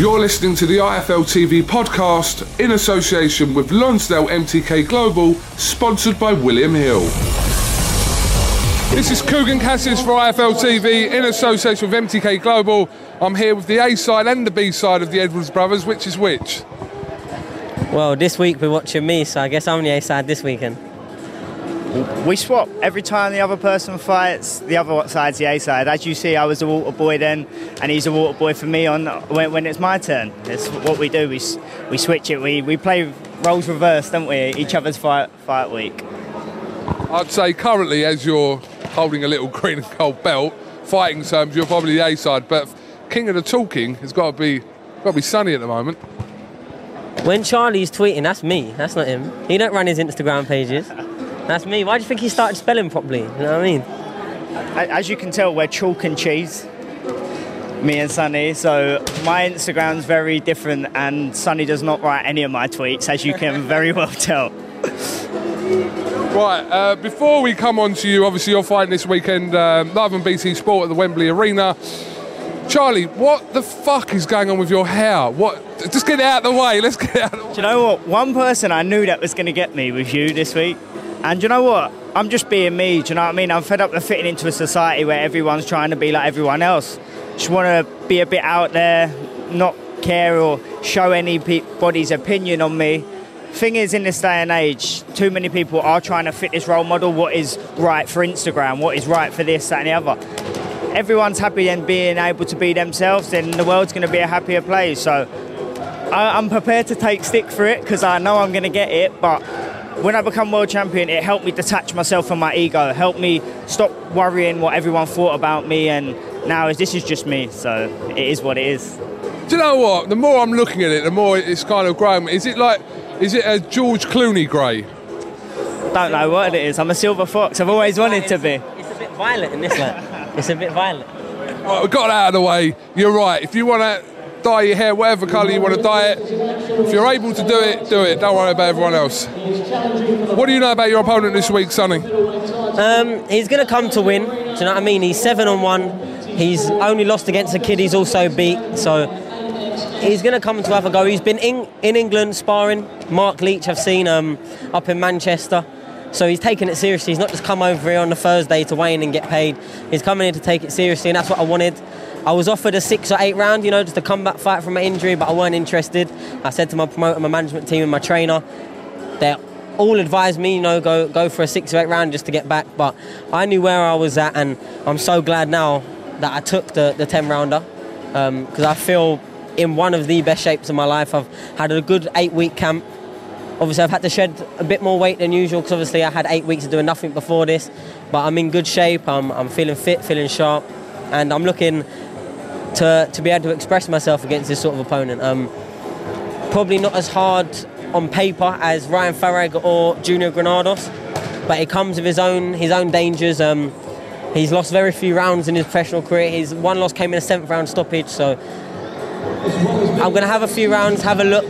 You're listening to the IFL TV podcast in association with Lonsdale MTK Global, sponsored by William Hill. This is Kugan Cassius for IFL TV in association with MTK Global. I'm here with the A side and the B side of the Edwards brothers. Which is which? Well, this week we're watching me, so I guess I'm the A side this weekend. We swap every time the other person fights. The other side's the A side. As you see, I was a water boy then, and he's a water boy for me on when, when it's my turn. It's what we do. We we switch it. We we play roles reversed, don't we? Each other's fight fight week. I'd say currently, as you're holding a little green and gold belt, fighting terms, you're probably the A side. But king of the talking has got to be got to be Sunny at the moment. When Charlie's tweeting, that's me. That's not him. He don't run his Instagram pages. That's me. Why do you think he started spelling properly? You know what I mean? As you can tell, we're chalk and cheese. Me and Sunny. So my Instagram's very different, and Sunny does not write any of my tweets, as you can very well tell. Right, uh, before we come on to you, obviously you're fighting this weekend um, live on BT Sport at the Wembley Arena. Charlie, what the fuck is going on with your hair? What? Just get it out of the way. Let's get it out. Of the way. Do you know what? One person I knew that was going to get me was you this week. And you know what? I'm just being me. Do you know what I mean? I'm fed up with fitting into a society where everyone's trying to be like everyone else. Just want to be a bit out there, not care or show anybody's opinion on me. Thing is, in this day and age, too many people are trying to fit this role model. What is right for Instagram? What is right for this, that, and the other? Everyone's happy and being able to be themselves, then the world's going to be a happier place. So I'm prepared to take stick for it because I know I'm going to get it. But when I become world champion, it helped me detach myself from my ego, helped me stop worrying what everyone thought about me, and now is this is just me. So it is what it is. Do you know what? The more I'm looking at it, the more it's kind of growing. Is it like, is it a George Clooney grey? Don't know what it is. I'm a silver fox. I've always wanted to be. It's a bit violent in this one. It's a bit violent. Right, we got that out of the way. You're right. If you want to dye your hair whatever colour you want to dye it, if you're able to do it, do it. Don't worry about everyone else. What do you know about your opponent this week, Sunny? Um, he's going to come to win. Do you know what I mean? He's seven on one. He's only lost against a kid he's also beat. So he's going to come to have a go. He's been in, in England sparring. Mark Leach, I've seen um, up in Manchester. So he's taking it seriously. He's not just come over here on the Thursday to weigh in and get paid. He's coming in to take it seriously, and that's what I wanted. I was offered a six or eight round, you know, just a comeback fight from my injury, but I weren't interested. I said to my promoter, my management team, and my trainer, they all advised me, you know, go go for a six or eight round just to get back. But I knew where I was at, and I'm so glad now that I took the, the 10 rounder um, because I feel in one of the best shapes of my life. I've had a good eight week camp. Obviously, I've had to shed a bit more weight than usual because obviously I had eight weeks of doing nothing before this. But I'm in good shape. I'm, I'm feeling fit, feeling sharp, and I'm looking to, to be able to express myself against this sort of opponent. Um, probably not as hard on paper as Ryan Farrag or Junior Granados, but it comes with his own his own dangers. Um, He's lost very few rounds in his professional career. His one loss came in a seventh round stoppage, so I'm going to have a few rounds, have a look,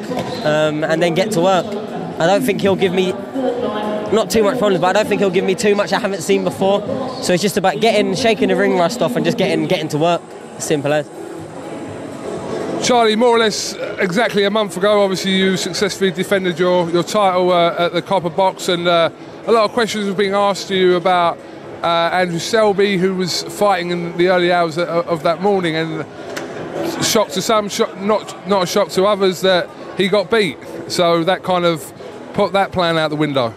um, and then get to work. I don't think he'll give me not too much problems, but I don't think he'll give me too much I haven't seen before. So it's just about getting, shaking the ring rust off, and just getting getting to work. Simple as. Charlie, more or less exactly a month ago, obviously you successfully defended your, your title uh, at the Copper Box, and uh, a lot of questions were being asked to you about uh, Andrew Selby, who was fighting in the early hours of, of that morning, and shock to some, shock, not not a shock to others that he got beat. So that kind of put that plan out the window.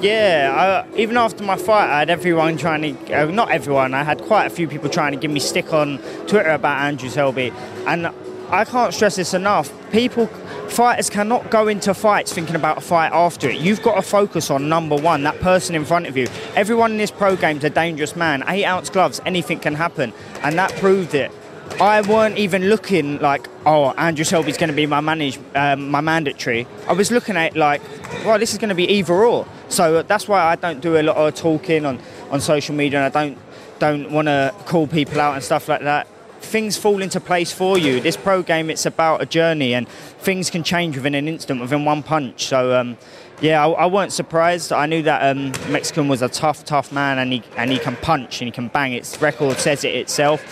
Yeah, I, even after my fight, I had everyone trying to, uh, not everyone, I had quite a few people trying to give me stick on Twitter about Andrew Selby. And I can't stress this enough. People, fighters cannot go into fights thinking about a fight after it. You've got to focus on number one, that person in front of you. Everyone in this pro game's a dangerous man. Eight ounce gloves, anything can happen. And that proved it. I weren't even looking like, oh, Andrew Selby's going to be my manage, um, my mandatory. I was looking at it like, well, this is going to be either or. So that's why I don't do a lot of talking on, on social media, and I don't don't want to call people out and stuff like that. Things fall into place for you. This pro game, it's about a journey, and things can change within an instant, within one punch. So. Um, yeah, I, I, weren't surprised. I knew that um, Mexican was a tough, tough man, and he and he can punch and he can bang. Its record says it itself.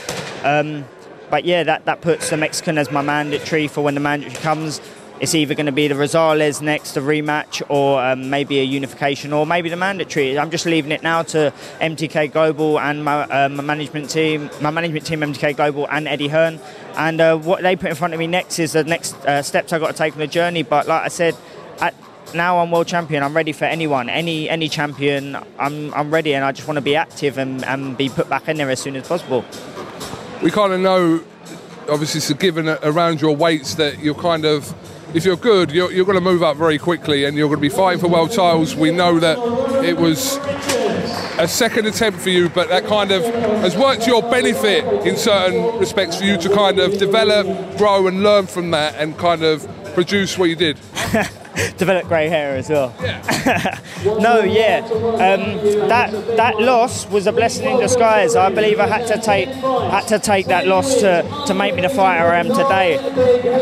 Um, but yeah, that, that puts the Mexican as my mandatory for when the mandatory comes. It's either going to be the Rosales next, the rematch, or um, maybe a unification, or maybe the mandatory. I'm just leaving it now to MTK Global and my, uh, my management team, my management team, MTK Global, and Eddie Hearn. And uh, what they put in front of me next is the next uh, steps I've got to take on the journey. But like I said, at, now I'm world champion. I'm ready for anyone, any any champion. I'm, I'm ready, and I just want to be active and, and be put back in there as soon as possible we kind of know, obviously, it's a given around your weights that you're kind of, if you're good, you're, you're going to move up very quickly and you're going to be fighting for world titles. We know that it was a second attempt for you, but that kind of has worked to your benefit in certain respects for you to kind of develop, grow, and learn from that and kind of produce what you did. develop grey hair as well. Yeah. no, yeah, um, that that loss was a blessing in disguise. I believe I had to take had to take that loss to, to make me the fighter I am today.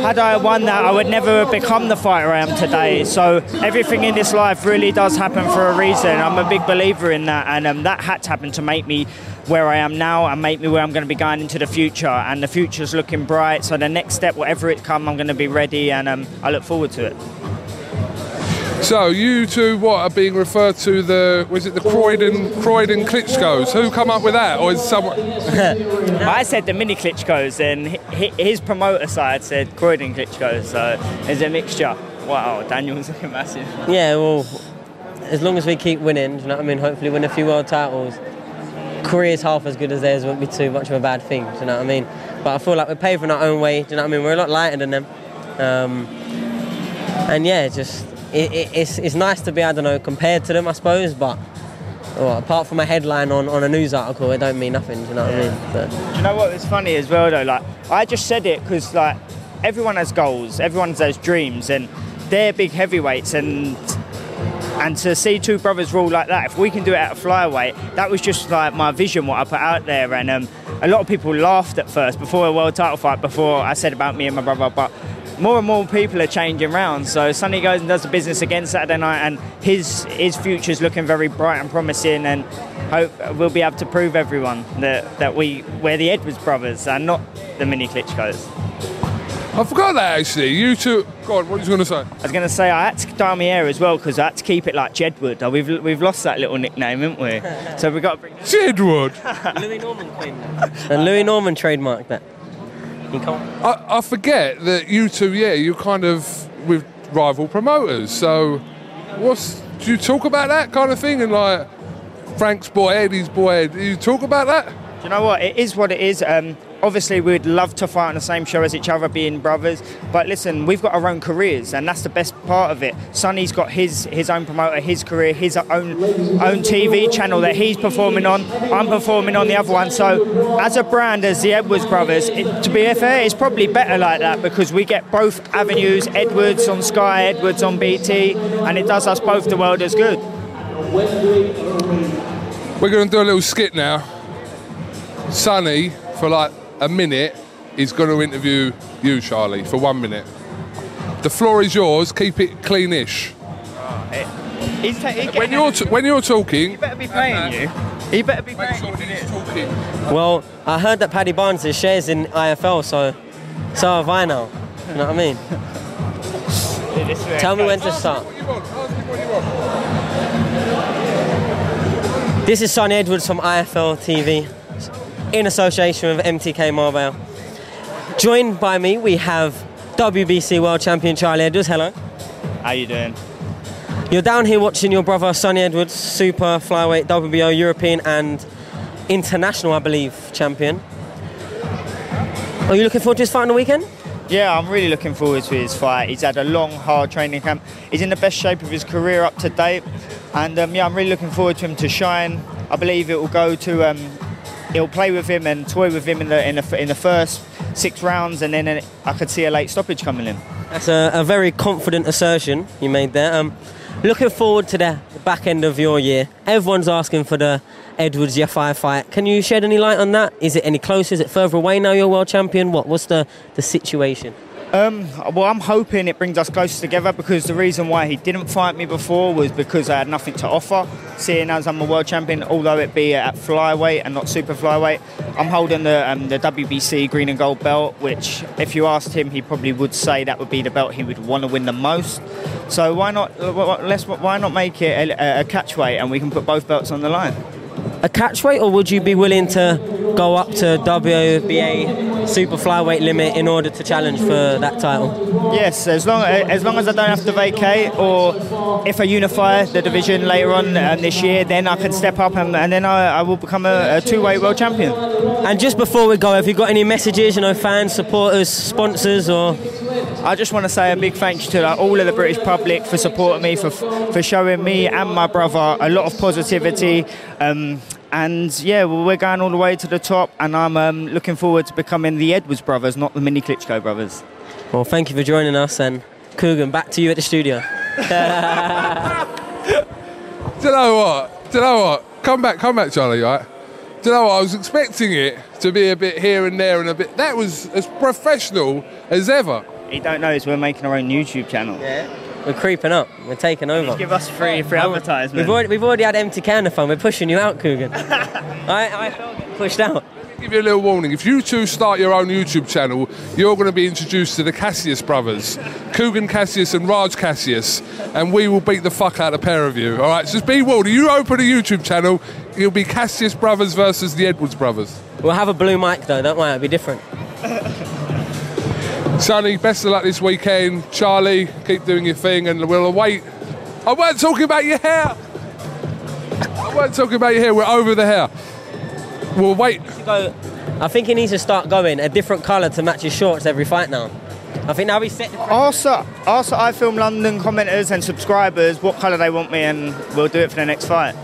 Had I won that, I would never have become the fighter I am today. So everything in this life really does happen for a reason. I'm a big believer in that, and um, that had to happen to make me where I am now and make me where I'm going to be going into the future. And the future's looking bright. So the next step, whatever it come, I'm going to be ready, and um, I look forward to it. So you two, what are being referred to the was it the Croydon Croydon Klitschko's? Who come up with that, or is someone? I said the mini Klitschko's, and his promoter side said Croydon Klitschko's. So it's a mixture. Wow, Daniel's looking massive. Yeah, well, as long as we keep winning, do you know what I mean. Hopefully, win a few world titles. Career's half as good as theirs won't be too much of a bad thing. Do you know what I mean? But I feel like we're paving our own way. Do you know what I mean? We're a lot lighter than them. Um, and yeah, just it, it, it's, it's nice to be, I don't know, compared to them, I suppose, but well, apart from a headline on, on a news article, it don't mean nothing. Do you know what I mean? But. Do you know what was funny as well though? Like I just said it because like everyone has goals, everyone has dreams, and they're big heavyweights, and and to see two brothers rule like that, if we can do it at a flyweight, that was just like my vision, what I put out there, and um, a lot of people laughed at first before a world title fight, before I said about me and my brother, but more and more people are changing round. So Sunny goes and does the business again Saturday night, and his his future's looking very bright and promising. And hope we'll be able to prove everyone that that we we're the Edwards brothers and not the mini Klitschko's. I forgot that actually. You two. God, what was you going to say? I was going to say I had to dye my hair as well because I had to keep it like Jedward. Oh, we've we've lost that little nickname, haven't we? so we've got Jedward. Louis Norman claimed that. and Louis Norman trademarked that. I, I forget that you two, yeah, you're kind of with rival promoters. So, what's do you talk about that kind of thing and like Frank's boy, Eddie's boy? Do you talk about that? Do you know what? It is what it is. Um, obviously we'd love to fight on the same show as each other, being brothers. But listen, we've got our own careers, and that's the best part of it. Sunny's got his his own promoter, his career, his own own TV channel that he's performing on. I'm performing on the other one. So as a brand, as the Edwards brothers, it, to be fair, it's probably better like that because we get both avenues: Edwards on Sky, Edwards on BT, and it does us both the world as good. We're going to do a little skit now Sunny, for like a minute, is going to interview you, Charlie, for one minute. The floor is yours. Keep it cleanish. He's ta- he's When you're t- when you're talking, he better be paying you. He better be make paying sure he's talking. Well, I heard that Paddy Barnes has shares in IFL, so so have I now. You know what I mean? This way it Tell me when to start. What you want? Ask me what you want. This is Sunny Edwards from IFL TV in association with MTK Global. Joined by me, we have WBC World Champion Charlie Edwards. Hello. How are you doing? You're down here watching your brother Sunny Edwards, super flyweight WBO European and international, I believe, champion. Are you looking forward to his fight on the weekend? Yeah, I'm really looking forward to his fight. He's had a long, hard training camp. He's in the best shape of his career up to date, and um, yeah, I'm really looking forward to him to shine. I believe it will go to. Um, he'll play with him and toy with him in the in the, in the first six rounds, and then uh, I could see a late stoppage coming in. That's a, a very confident assertion you made there. Um, looking forward to the back end of your year. Everyone's asking for the Edwards Yafai fight. Can you shed any light on that? Is it any closer? Is it further away now you're world champion? What? What's the, the situation? Um, well, I'm hoping it brings us closer together because the reason why he didn't fight me before was because I had nothing to offer. Seeing as I'm a world champion, although it be at flyweight and not super flyweight, I'm holding the um, the WBC green and gold belt, which, if you asked him, he probably would say that would be the belt he would want to win the most. So why not? uh, Let's why not make it a, a catch weight and we can put both belts on the line. A catchweight, or would you be willing to go up to WBA super flyweight limit in order to challenge for that title? Yes, as long as long as I don't have to vacate, or if I unify the division later on um, this year, then I can step up and, and then I, I will become a, a two-weight world champion. And just before we go, have you got any messages, you know, fans, supporters, sponsors, or I just want to say a big thank you to like, all of the British public for supporting me, for for showing me and my brother a lot of positivity. Um, and yeah, well, we're going all the way to the top, and I'm um, looking forward to becoming the Edwards brothers, not the Mini Klitschko brothers. Well, thank you for joining us, and Kugan, back to you at the studio. Do you know what? Do you know what? Come back, come back, Charlie. Right? Do you know what? I was expecting it to be a bit here and there and a bit. That was as professional as ever. You don't know is we're making our own YouTube channel. We're creeping up. We're taking over. Give us free free Oh, advertisement. We've already, we've already had empty can of phone. We're pushing you out, Kugan. I, I felt getting pushed out. Give you a little warning. If you two start your own YouTube channel, you're going to be introduced to the Cassius brothers, Kugan Cassius and Raj Cassius, and we will beat the fuck out of a pair of you. All right, so just be warned. You open a YouTube channel, it'll be Cassius brothers versus the Edwards brothers. We'll have a blue mic though. Don't worry, it'll be different. Sunny, best of luck this weekend. Charlie, keep doing your thing, and we'll await. I weren't talking about your hair. I weren't talking about your hair. We're over the hair. We'll wait. I think he needs to start going a different colour to match his shorts every fight now. I think now he's set. The Also, also, I film London commenters and subscribers what colour they want me, and we'll do it for the next fight.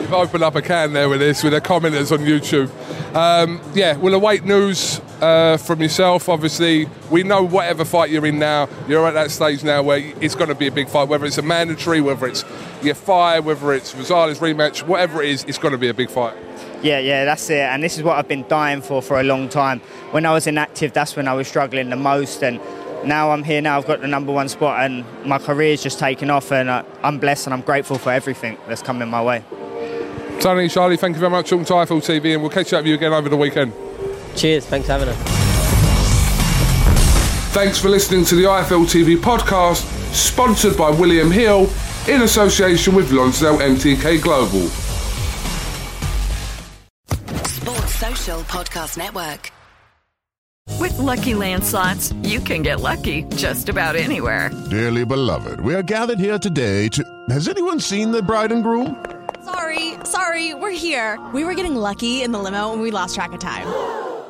You've opened up a can there with this, with the commenters on YouTube. Um, yeah, we'll await news uh, from yourself. Obviously, we know whatever fight you're in now, you're at that stage now where it's going to be a big fight, whether it's a mandatory, whether it's your fight, whether it's Rosales rematch, whatever it is, it's going to be a big fight. Yeah, yeah, that's it. And this is what I've been dying for for a long time. When I was inactive, that's when I was struggling the most. And now I'm here. Now I've got the number one spot, and my career's just taken off. And uh, I'm blessed, and I'm grateful for everything that's coming my way. Tony, Charlie, thank you very much. To IFL TV, and we'll catch up with you again over the weekend. Cheers. Thanks for having us. Thanks for listening to the IFL TV podcast, sponsored by William Hill in association with Lonsdale MTK Global. Sports Social Podcast Network. With Lucky Land slots, you can get lucky just about anywhere. Dearly beloved, we are gathered here today to. Has anyone seen the bride and groom? Sorry, sorry, we're here. We were getting lucky in the limo and we lost track of time.